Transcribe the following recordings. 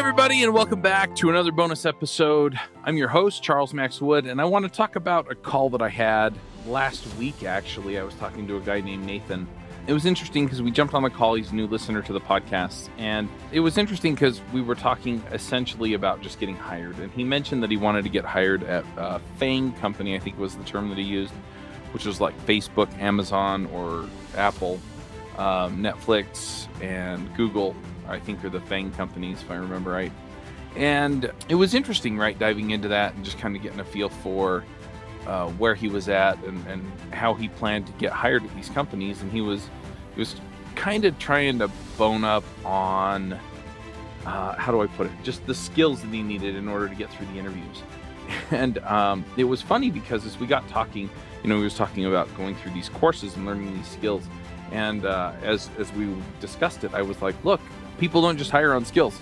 everybody, and welcome back to another bonus episode. I'm your host, Charles Max Wood, and I want to talk about a call that I had last week. Actually, I was talking to a guy named Nathan. It was interesting because we jumped on the call. He's a new listener to the podcast, and it was interesting because we were talking essentially about just getting hired. And he mentioned that he wanted to get hired at a Fang company, I think was the term that he used, which was like Facebook, Amazon, or Apple, um, Netflix, and Google I think are the Fang companies, if I remember right. And it was interesting, right, diving into that and just kind of getting a feel for uh, where he was at and, and how he planned to get hired at these companies. And he was he was kind of trying to bone up on uh, how do I put it, just the skills that he needed in order to get through the interviews. And um, it was funny because as we got talking, you know, he was talking about going through these courses and learning these skills. And uh, as as we discussed it, I was like, look, people don't just hire on skills.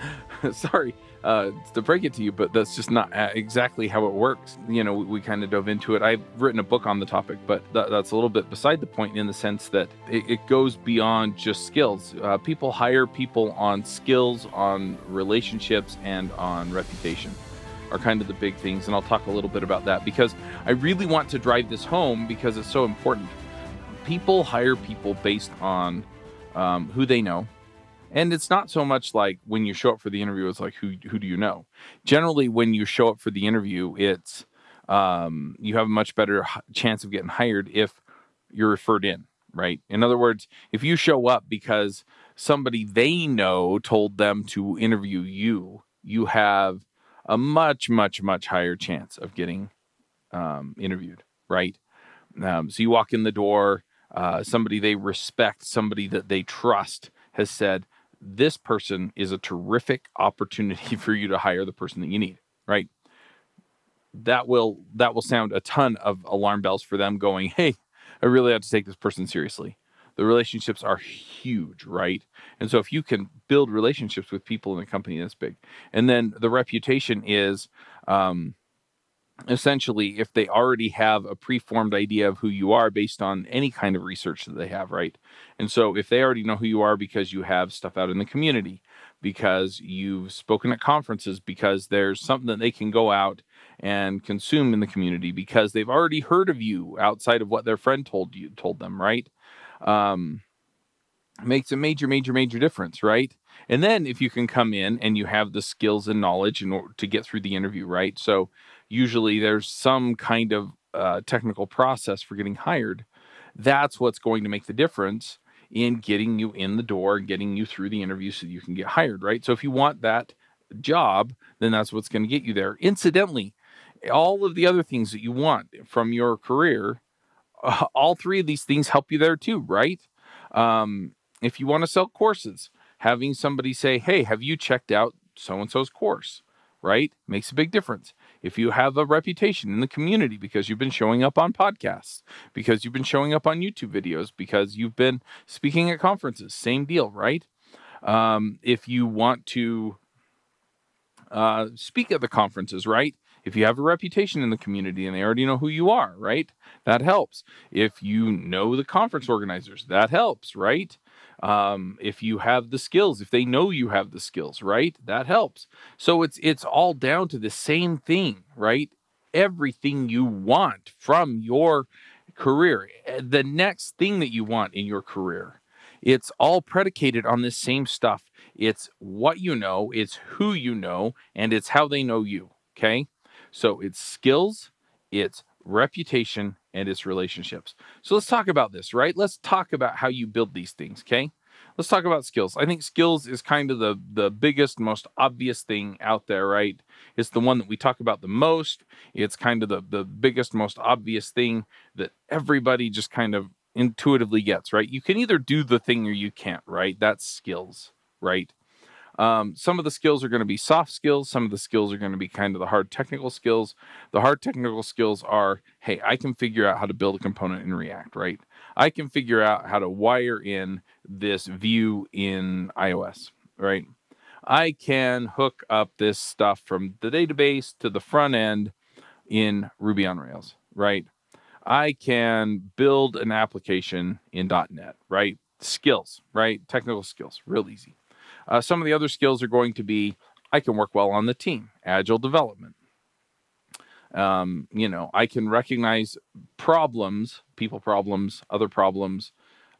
Sorry uh, to break it to you, but that's just not uh, exactly how it works. You know, we, we kind of dove into it. I've written a book on the topic, but th- that's a little bit beside the point in the sense that it, it goes beyond just skills. Uh, people hire people on skills, on relationships, and on reputation are kind of the big things. And I'll talk a little bit about that because I really want to drive this home because it's so important. People hire people based on um, who they know, and it's not so much like when you show up for the interview, it's like who who do you know? Generally, when you show up for the interview, it's um, you have a much better chance of getting hired if you're referred in, right? In other words, if you show up because somebody they know told them to interview you, you have a much, much, much higher chance of getting um, interviewed, right? Um, so you walk in the door, uh, somebody they respect, somebody that they trust has said, this person is a terrific opportunity for you to hire the person that you need, right? That will that will sound a ton of alarm bells for them going, "Hey, I really have to take this person seriously." The relationships are huge, right? And so if you can build relationships with people in a company that's big, and then the reputation is um, essentially if they already have a preformed idea of who you are based on any kind of research that they have, right? And so if they already know who you are because you have stuff out in the community, because you've spoken at conferences, because there's something that they can go out and consume in the community because they've already heard of you outside of what their friend told you told them, right? Um, makes a major, major, major difference, right? And then if you can come in and you have the skills and knowledge in order to get through the interview, right? So usually there's some kind of uh, technical process for getting hired. That's what's going to make the difference in getting you in the door getting you through the interview so you can get hired, right? So if you want that job, then that's what's going to get you there. Incidentally, all of the other things that you want from your career, uh, all three of these things help you there too, right? Um, if you want to sell courses, having somebody say, Hey, have you checked out so and so's course? Right? Makes a big difference if you have a reputation in the community because you've been showing up on podcasts, because you've been showing up on YouTube videos, because you've been speaking at conferences, same deal, right? Um, if you want to uh, speak at the conferences, right? If you have a reputation in the community and they already know who you are, right? That helps. If you know the conference organizers, that helps, right? Um, if you have the skills if they know you have the skills right? That helps. So it's it's all down to the same thing right? Everything you want from your career eh, the next thing that you want in your career. It's all predicated on this same stuff. It's what you know it's who you know and it's how they know you okay? So it's skills it's reputation and its relationships. So let's talk about this, right? Let's talk about how you build these things, okay? Let's talk about skills. I think skills is kind of the the biggest, most obvious thing out there, right? It's the one that we talk about the most. It's kind of the the biggest, most obvious thing that everybody just kind of intuitively gets, right? You can either do the thing or you can't, right? That's skills, right? Um, some of the skills are going to be soft skills. Some of the skills are going to be kind of the hard technical skills. The hard technical skills are hey, I can figure out how to build a component in React, right? I can figure out how to wire in this view in iOS, right? I can hook up this stuff from the database to the front end in Ruby on Rails, right? I can build an application in .NET, right? Skills, right? Technical skills, real easy. Uh, some of the other skills are going to be I can work well on the team, agile development. Um, you know, I can recognize problems, people problems, other problems,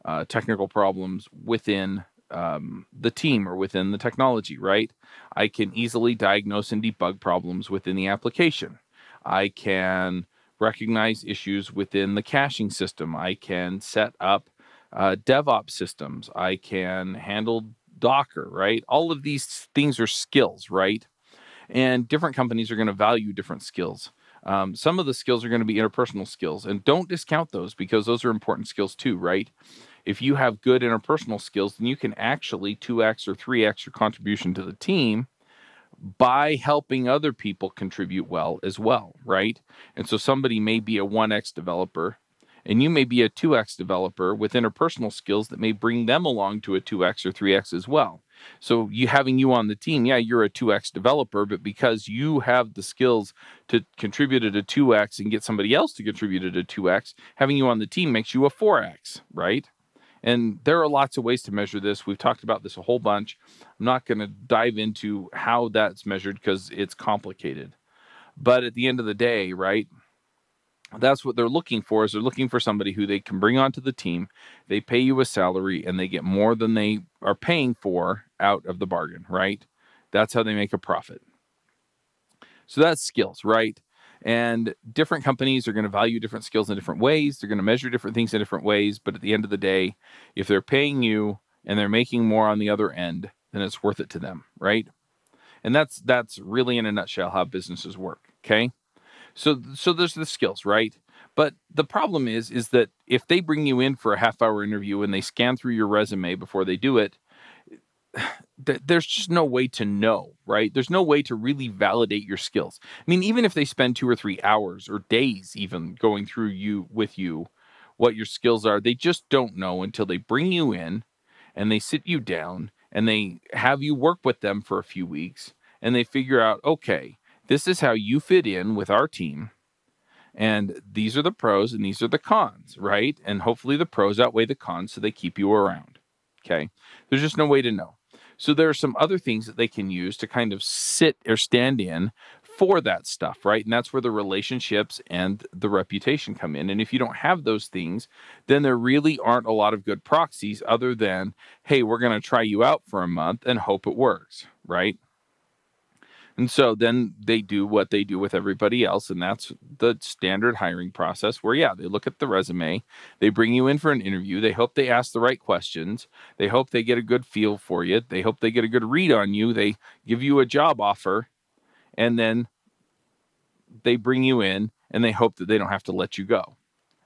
uh, technical problems within um, the team or within the technology, right? I can easily diagnose and debug problems within the application. I can recognize issues within the caching system. I can set up uh, DevOps systems. I can handle Docker, right? All of these things are skills, right? And different companies are going to value different skills. Um, some of the skills are going to be interpersonal skills, and don't discount those because those are important skills too, right? If you have good interpersonal skills, then you can actually 2x or 3x your contribution to the team by helping other people contribute well as well, right? And so somebody may be a 1x developer and you may be a 2x developer with interpersonal skills that may bring them along to a 2x or 3x as well. So you having you on the team, yeah, you're a 2x developer, but because you have the skills to contribute at a 2x and get somebody else to contribute at a 2x, having you on the team makes you a 4x, right? And there are lots of ways to measure this. We've talked about this a whole bunch. I'm not going to dive into how that's measured because it's complicated. But at the end of the day, right, that's what they're looking for is they're looking for somebody who they can bring onto the team they pay you a salary and they get more than they are paying for out of the bargain right? That's how they make a profit. So that's skills right? And different companies are going to value different skills in different ways they're going to measure different things in different ways but at the end of the day if they're paying you and they're making more on the other end then it's worth it to them right? And that's that's really in a nutshell how businesses work okay so so there's the skills, right? But the problem is is that if they bring you in for a half hour interview and they scan through your resume before they do it, there's just no way to know, right? There's no way to really validate your skills. I mean, even if they spend 2 or 3 hours or days even going through you with you what your skills are, they just don't know until they bring you in and they sit you down and they have you work with them for a few weeks and they figure out, okay, this is how you fit in with our team. And these are the pros and these are the cons, right? And hopefully the pros outweigh the cons so they keep you around. Okay. There's just no way to know. So there are some other things that they can use to kind of sit or stand in for that stuff, right? And that's where the relationships and the reputation come in. And if you don't have those things, then there really aren't a lot of good proxies other than, hey, we're going to try you out for a month and hope it works, right? And so then they do what they do with everybody else. And that's the standard hiring process where, yeah, they look at the resume, they bring you in for an interview, they hope they ask the right questions, they hope they get a good feel for you, they hope they get a good read on you, they give you a job offer, and then they bring you in and they hope that they don't have to let you go.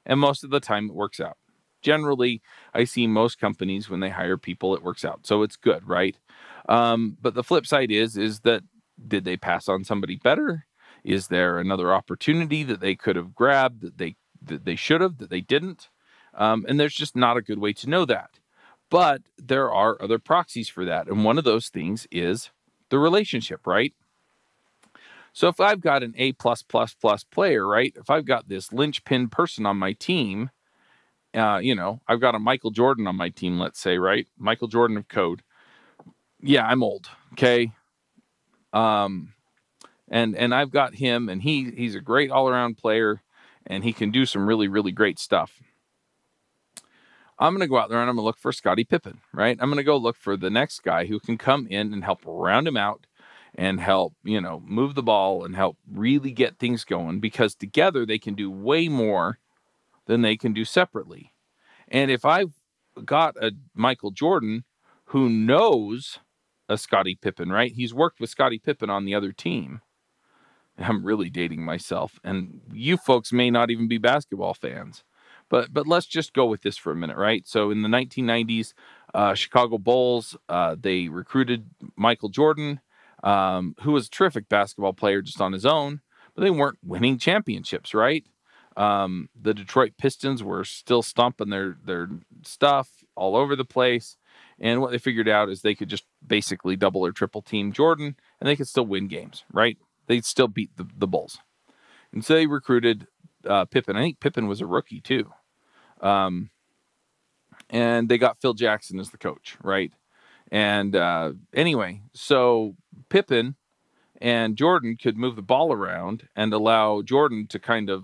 And most of the time it works out. Generally, I see most companies when they hire people, it works out. So it's good, right? Um, but the flip side is is that did they pass on somebody better? Is there another opportunity that they could have grabbed that they that they should have that they didn't? Um, and there's just not a good way to know that. But there are other proxies for that, and one of those things is the relationship, right? So if I've got an A plus plus plus player, right? If I've got this linchpin person on my team, uh, you know, I've got a Michael Jordan on my team, let's say, right? Michael Jordan of code. Yeah, I'm old. Okay. Um, and and I've got him, and he he's a great all around player, and he can do some really really great stuff. I'm going to go out there and I'm going to look for Scottie Pippen, right? I'm going to go look for the next guy who can come in and help round him out and help, you know, move the ball and help really get things going because together they can do way more than they can do separately. And if I've got a Michael Jordan who knows a Scottie Pippen, right? He's worked with Scottie Pippen on the other team. I'm really dating myself, and you folks may not even be basketball fans, but but let's just go with this for a minute, right? So in the 1990s, uh, Chicago Bulls uh, they recruited Michael Jordan, um, who was a terrific basketball player just on his own, but they weren't winning championships, right? Um, the Detroit Pistons were still stomping their their stuff all over the place. And what they figured out is they could just basically double or triple team Jordan and they could still win games, right? They'd still beat the, the Bulls. And so they recruited uh, Pippen. I think Pippen was a rookie too. Um, and they got Phil Jackson as the coach, right? And uh, anyway, so Pippen and Jordan could move the ball around and allow Jordan to kind of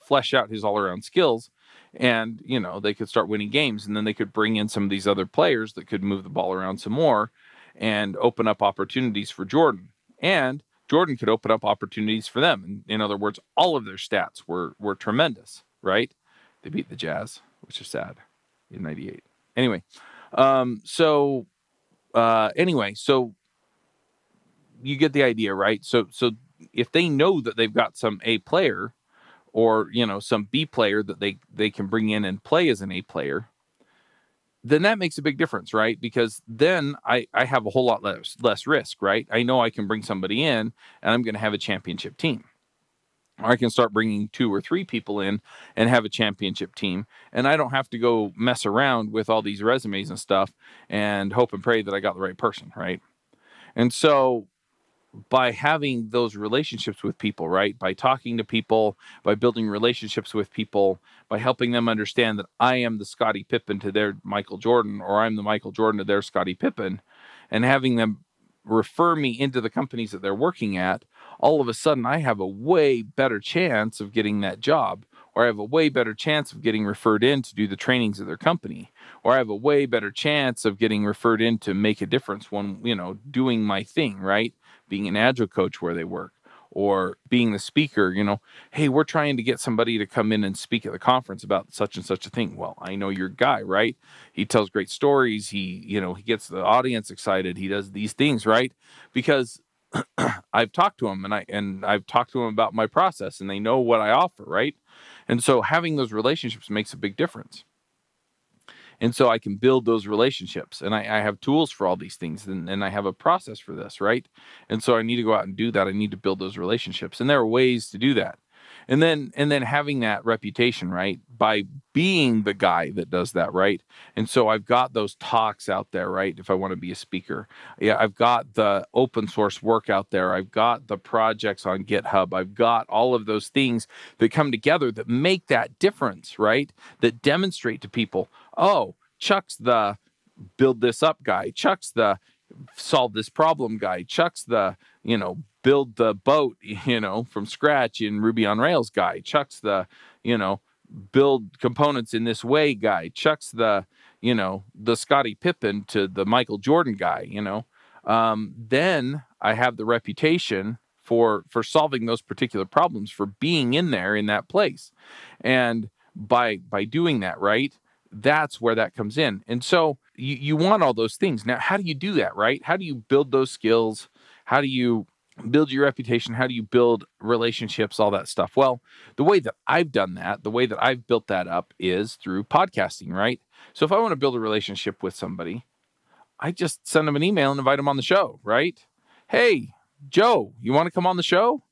flesh out his all around skills. And, you know, they could start winning games and then they could bring in some of these other players that could move the ball around some more and open up opportunities for Jordan. And Jordan could open up opportunities for them. In, in other words, all of their stats were were tremendous, right? They beat the Jazz, which is sad, in '98. Anyway, um, so uh, anyway, so you get the idea, right? So so if they know that they've got some A player or you know some B player that they they can bring in and play as an A player, then that makes a big difference, right? Because then I I have a whole lot less less risk, right? I know I can bring somebody in and I'm going to have a championship team. Or I can start bringing two or three people in and have a championship team, and I don't have to go mess around with all these resumes and stuff and hope and pray that I got the right person, right? And so by having those relationships with people, right? By talking to people, by building relationships with people, by helping them understand that I am the Scottie Pippen to their Michael Jordan, or I'm the Michael Jordan to their Scottie Pippen, and having them refer me into the companies that they're working at, all of a sudden I have a way better chance of getting that job, or I have a way better chance of getting referred in to do the trainings of their company, or I have a way better chance of getting referred in to make a difference when, you know, doing my thing, right? Being an agile coach where they work or being the speaker, you know, hey, we're trying to get somebody to come in and speak at the conference about such and such a thing. Well, I know your guy, right? He tells great stories. He, you know, he gets the audience excited. He does these things, right? Because I've talked to him and I and I've talked to him about my process and they know what I offer, right? And so having those relationships makes a big difference and so i can build those relationships and i, I have tools for all these things and, and i have a process for this right? And so i need to go out and do that. I need to build those relationships and there are ways to do that. And then and then having that reputation right by being the guy that does that right? And so i've got those talks out there right if i want to be a speaker. Yeah i've got the open source work out there. I've got the projects on github. I've got all of those things that come together that make that difference right? That demonstrate to people oh, Chuck's the build this up guy. Chuck's the solve this problem guy. Chuck's the, you know, build the boat, you know, from scratch in Ruby on Rails guy. Chuck's the, you know, build components in this way guy. Chuck's the, you know, the Scottie Pippen to the Michael Jordan guy, you know. Um, then I have the reputation for for solving those particular problems, for being in there in that place. And by by doing that, right? That's where that comes in. And so you, you want all those things. Now, how do you do that, right? How do you build those skills? How do you build your reputation? How do you build relationships, all that stuff? Well, the way that I've done that, the way that I've built that up is through podcasting, right? So if I want to build a relationship with somebody, I just send them an email and invite them on the show, right? Hey, Joe, you want to come on the show?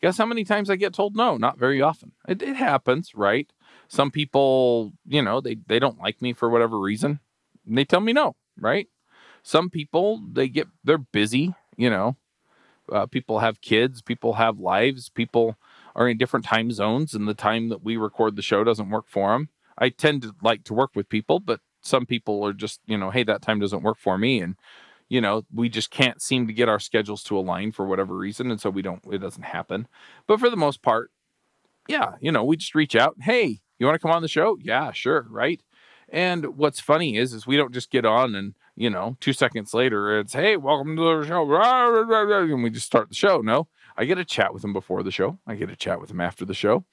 Guess how many times I get told no? Not very often. It, it happens, right? Some people, you know, they, they don't like me for whatever reason. they tell me no, right? Some people, they get, they're busy, you know. Uh, people have kids, people have lives, people are in different time zones, and the time that we record the show doesn't work for them. I tend to like to work with people, but some people are just, you know, hey, that time doesn't work for me. And, you know, we just can't seem to get our schedules to align for whatever reason. And so we don't, it doesn't happen. But for the most part, yeah, you know, we just reach out, hey, you want to come on the show? Yeah, sure, right? And what's funny is, is we don't just get on and you know, two seconds later, it's hey, welcome to the show, and we just start the show. No, I get a chat with them before the show. I get a chat with them after the show.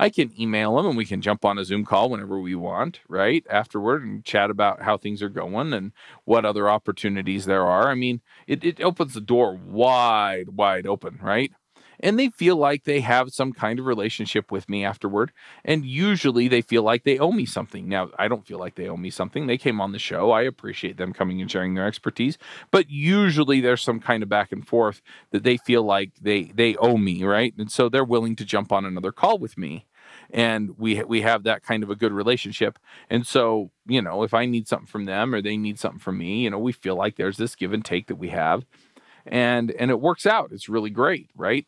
I can email them and we can jump on a Zoom call whenever we want, right? Afterward and chat about how things are going and what other opportunities there are. I mean, it, it opens the door wide, wide open, right? And they feel like they have some kind of relationship with me afterward. And usually they feel like they owe me something. Now, I don't feel like they owe me something. They came on the show. I appreciate them coming and sharing their expertise, but usually there's some kind of back and forth that they feel like they they owe me, right? And so they're willing to jump on another call with me and we we have that kind of a good relationship. And so, you know, if I need something from them or they need something from me, you know, we feel like there's this give and take that we have. And and it works out. It's really great, right?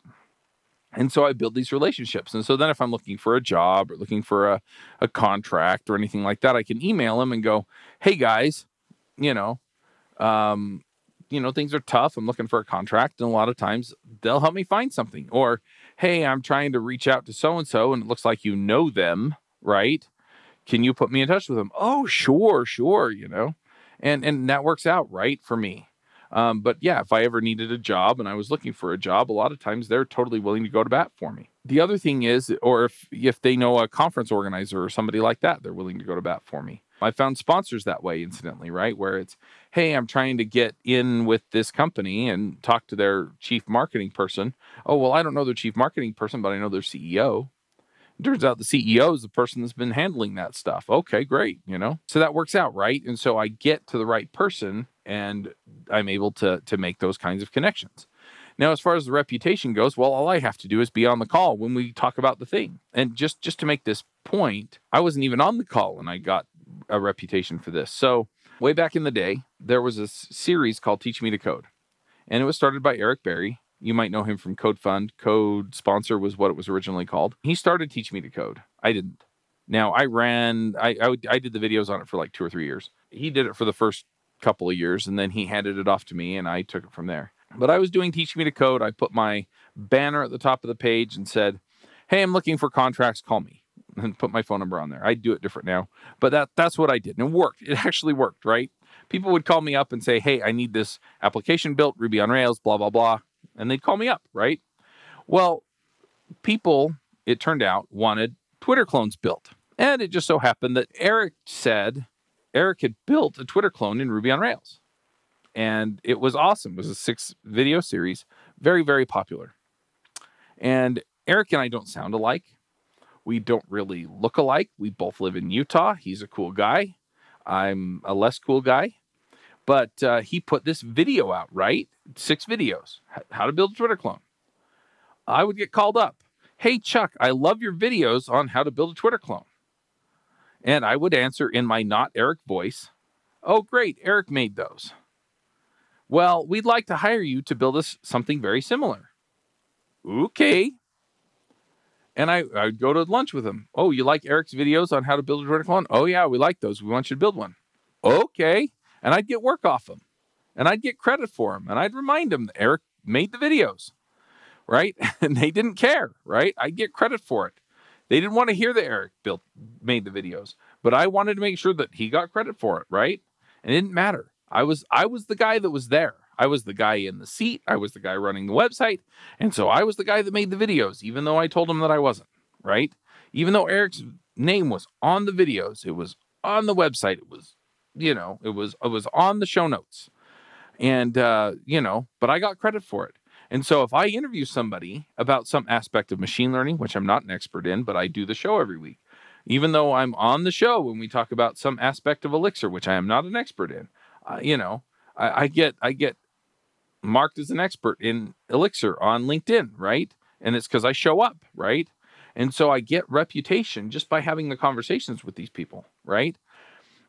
And so I build these relationships. And so then if I'm looking for a job or looking for a, a contract or anything like that, I can email them and go, hey guys, you know, um, you know, things are tough. I'm looking for a contract. And a lot of times they'll help me find something. Or, hey, I'm trying to reach out to so and so and it looks like you know them, right? Can you put me in touch with them? Oh, sure, sure, you know. And and that works out right for me. Um, but yeah, if I ever needed a job and I was looking for a job, a lot of times they're totally willing to go to bat for me. The other thing is, or if if they know a conference organizer or somebody like that, they're willing to go to bat for me. I found sponsors that way, incidentally, right? Where it's, hey, I'm trying to get in with this company and talk to their chief marketing person. Oh, well, I don't know their chief marketing person, but I know their CEO. Turns out the CEO is the person that's been handling that stuff. Okay, great. You know, so that works out, right? And so I get to the right person and I'm able to to make those kinds of connections. Now, as far as the reputation goes, well, all I have to do is be on the call when we talk about the thing. And just just to make this point, I wasn't even on the call and I got a reputation for this. So, way back in the day, there was a series called Teach Me to Code. And it was started by Eric Berry. You might know him from Code Fund. Code Sponsor was what it was originally called. He started Teach Me to Code. I didn't. Now, I ran, I, I, I did the videos on it for like two or three years. He did it for the first couple of years and then he handed it off to me and I took it from there. But I was doing Teach Me to Code. I put my banner at the top of the page and said, Hey, I'm looking for contracts. Call me and put my phone number on there. I do it different now, but that that's what I did, and it worked. It actually worked, right? People would call me up and say, "Hey, I need this application built, Ruby on Rails, blah blah blah," and they'd call me up, right? Well, people, it turned out, wanted Twitter clones built, and it just so happened that Eric said Eric had built a Twitter clone in Ruby on Rails, and it was awesome. It was a six video series, very very popular, and Eric and I don't sound alike we don't really look alike. We both live in Utah. He's a cool guy. I'm a less cool guy. But uh, he put this video out, right? Six videos. How to build a Twitter clone. I would get called up. Hey, Chuck, I love your videos on how to build a Twitter clone. And I would answer in my not Eric voice Oh, great. Eric made those. Well, we'd like to hire you to build us something very similar. Okay. And I, I would go to lunch with him. Oh, you like Eric's videos on how to build a Twitter clone? Oh, yeah, we like those. We want you to build one. Okay. And I'd get work off him and I'd get credit for him and I'd remind that Eric made the videos, right? And they didn't care, right? I'd get credit for it. They didn't want to hear that Eric built made the videos, but I wanted to make sure that he got credit for it, right? And it didn't matter. I was I was the guy that was there. I was the guy in the seat. I was the guy running the website. And so I was the guy that made the videos, even though I told him that I wasn't, right? Even though Eric's name was on the videos, it was on the website, it was, you know, it was it was on the show notes. And uh, you know, but I got credit for it. And so if I interview somebody about some aspect of machine learning, which I'm not an expert in, but I do the show every week, even though I'm on the show when we talk about some aspect of Elixir, which I am not an expert in, uh, you know, I, I, get I get marked as an expert in Elixir on LinkedIn, right? And it's because I show up, right? And so I get reputation just by having the conversations with these people, right?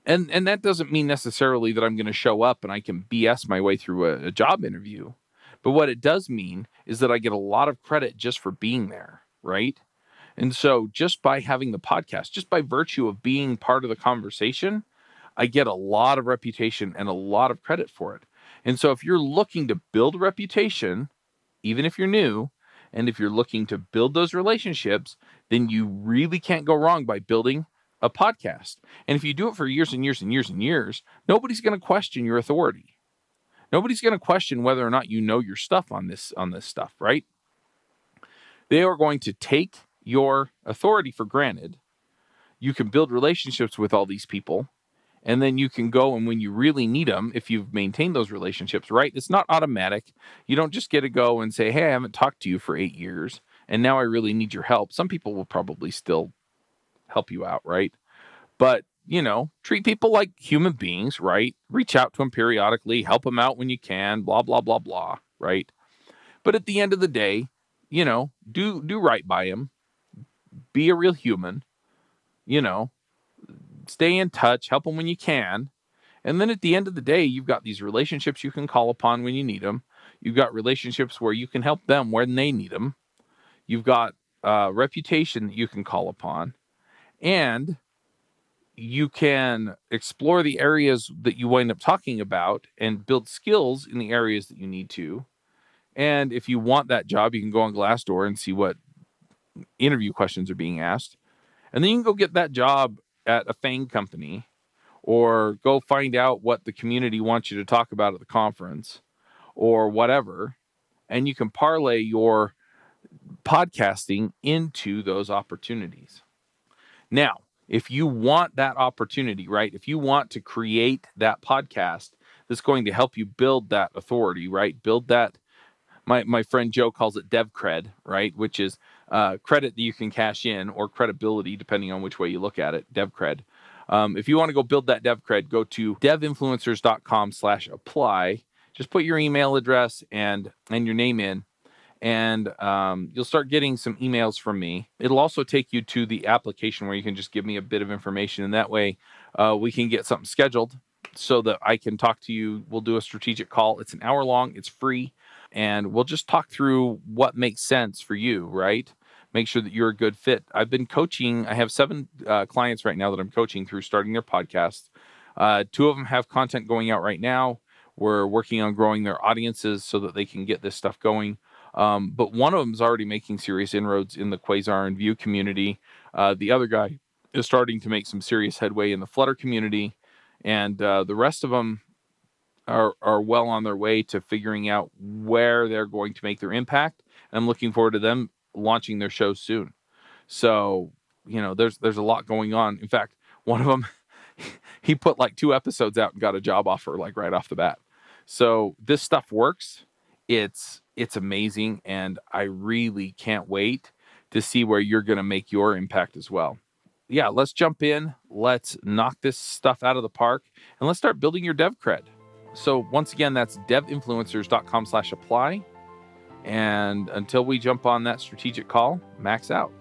And and that doesn't mean necessarily that I'm going to show up and I can BS my way through a, a job interview. But what it does mean is that I get a lot of credit just for being there, right? And so just by having the podcast, just by virtue of being part of the conversation, I get a lot of reputation and a lot of credit for it. And so if you're looking to build reputation, even if you're new, and if you're looking to build those relationships, then you really can't go wrong by building a podcast. And if you do it for years and years and years and years, nobody's going to question your authority. Nobody's going to question whether or not you know your stuff on this on this stuff, right? They are going to take your authority for granted. You can build relationships with all these people and then you can go and when you really need them if you've maintained those relationships right it's not automatic you don't just get to go and say hey i haven't talked to you for eight years and now i really need your help some people will probably still help you out right but you know treat people like human beings right reach out to them periodically help them out when you can blah blah blah blah right but at the end of the day you know do do right by him. be a real human you know stay in touch, help them when you can. And then at the end of the day, you've got these relationships you can call upon when you need them. You've got relationships where you can help them when they need them. You've got a reputation that you can call upon. And you can explore the areas that you wind up talking about and build skills in the areas that you need to. And if you want that job, you can go on Glassdoor and see what interview questions are being asked. And then you can go get that job at a FANG company or go find out what the community wants you to talk about at the conference or whatever. And you can parlay your podcasting into those opportunities. Now, if you want that opportunity, right? If you want to create that podcast that's going to help you build that authority, right? Build that. My, my friend Joe calls it dev cred, right? Which is uh, credit that you can cash in or credibility, depending on which way you look at it, dev cred. Um, if you want to go build that dev cred, go to devinfluencers.com slash apply. Just put your email address and, and your name in and um, you'll start getting some emails from me. It'll also take you to the application where you can just give me a bit of information, and that way uh, we can get something scheduled so that I can talk to you. We'll do a strategic call. It's an hour long, it's free, and we'll just talk through what makes sense for you, right? Make sure that you're a good fit. I've been coaching, I have seven uh, clients right now that I'm coaching through starting their podcast. Uh, two of them have content going out right now. We're working on growing their audiences so that they can get this stuff going. Um, but one of them is already making serious inroads in the Quasar and Vue community. Uh, the other guy is starting to make some serious headway in the Flutter community, and uh, the rest of them are are well on their way to figuring out where they're going to make their impact. And I'm looking forward to them launching their show soon. So you know, there's there's a lot going on. In fact, one of them he put like two episodes out and got a job offer like right off the bat. So this stuff works. It's it's amazing and I really can't wait to see where you're going to make your impact as well. Yeah, let's jump in. Let's knock this stuff out of the park and let's start building your dev cred. So once again, that's devinfluencers.com slash apply. And until we jump on that strategic call, max out.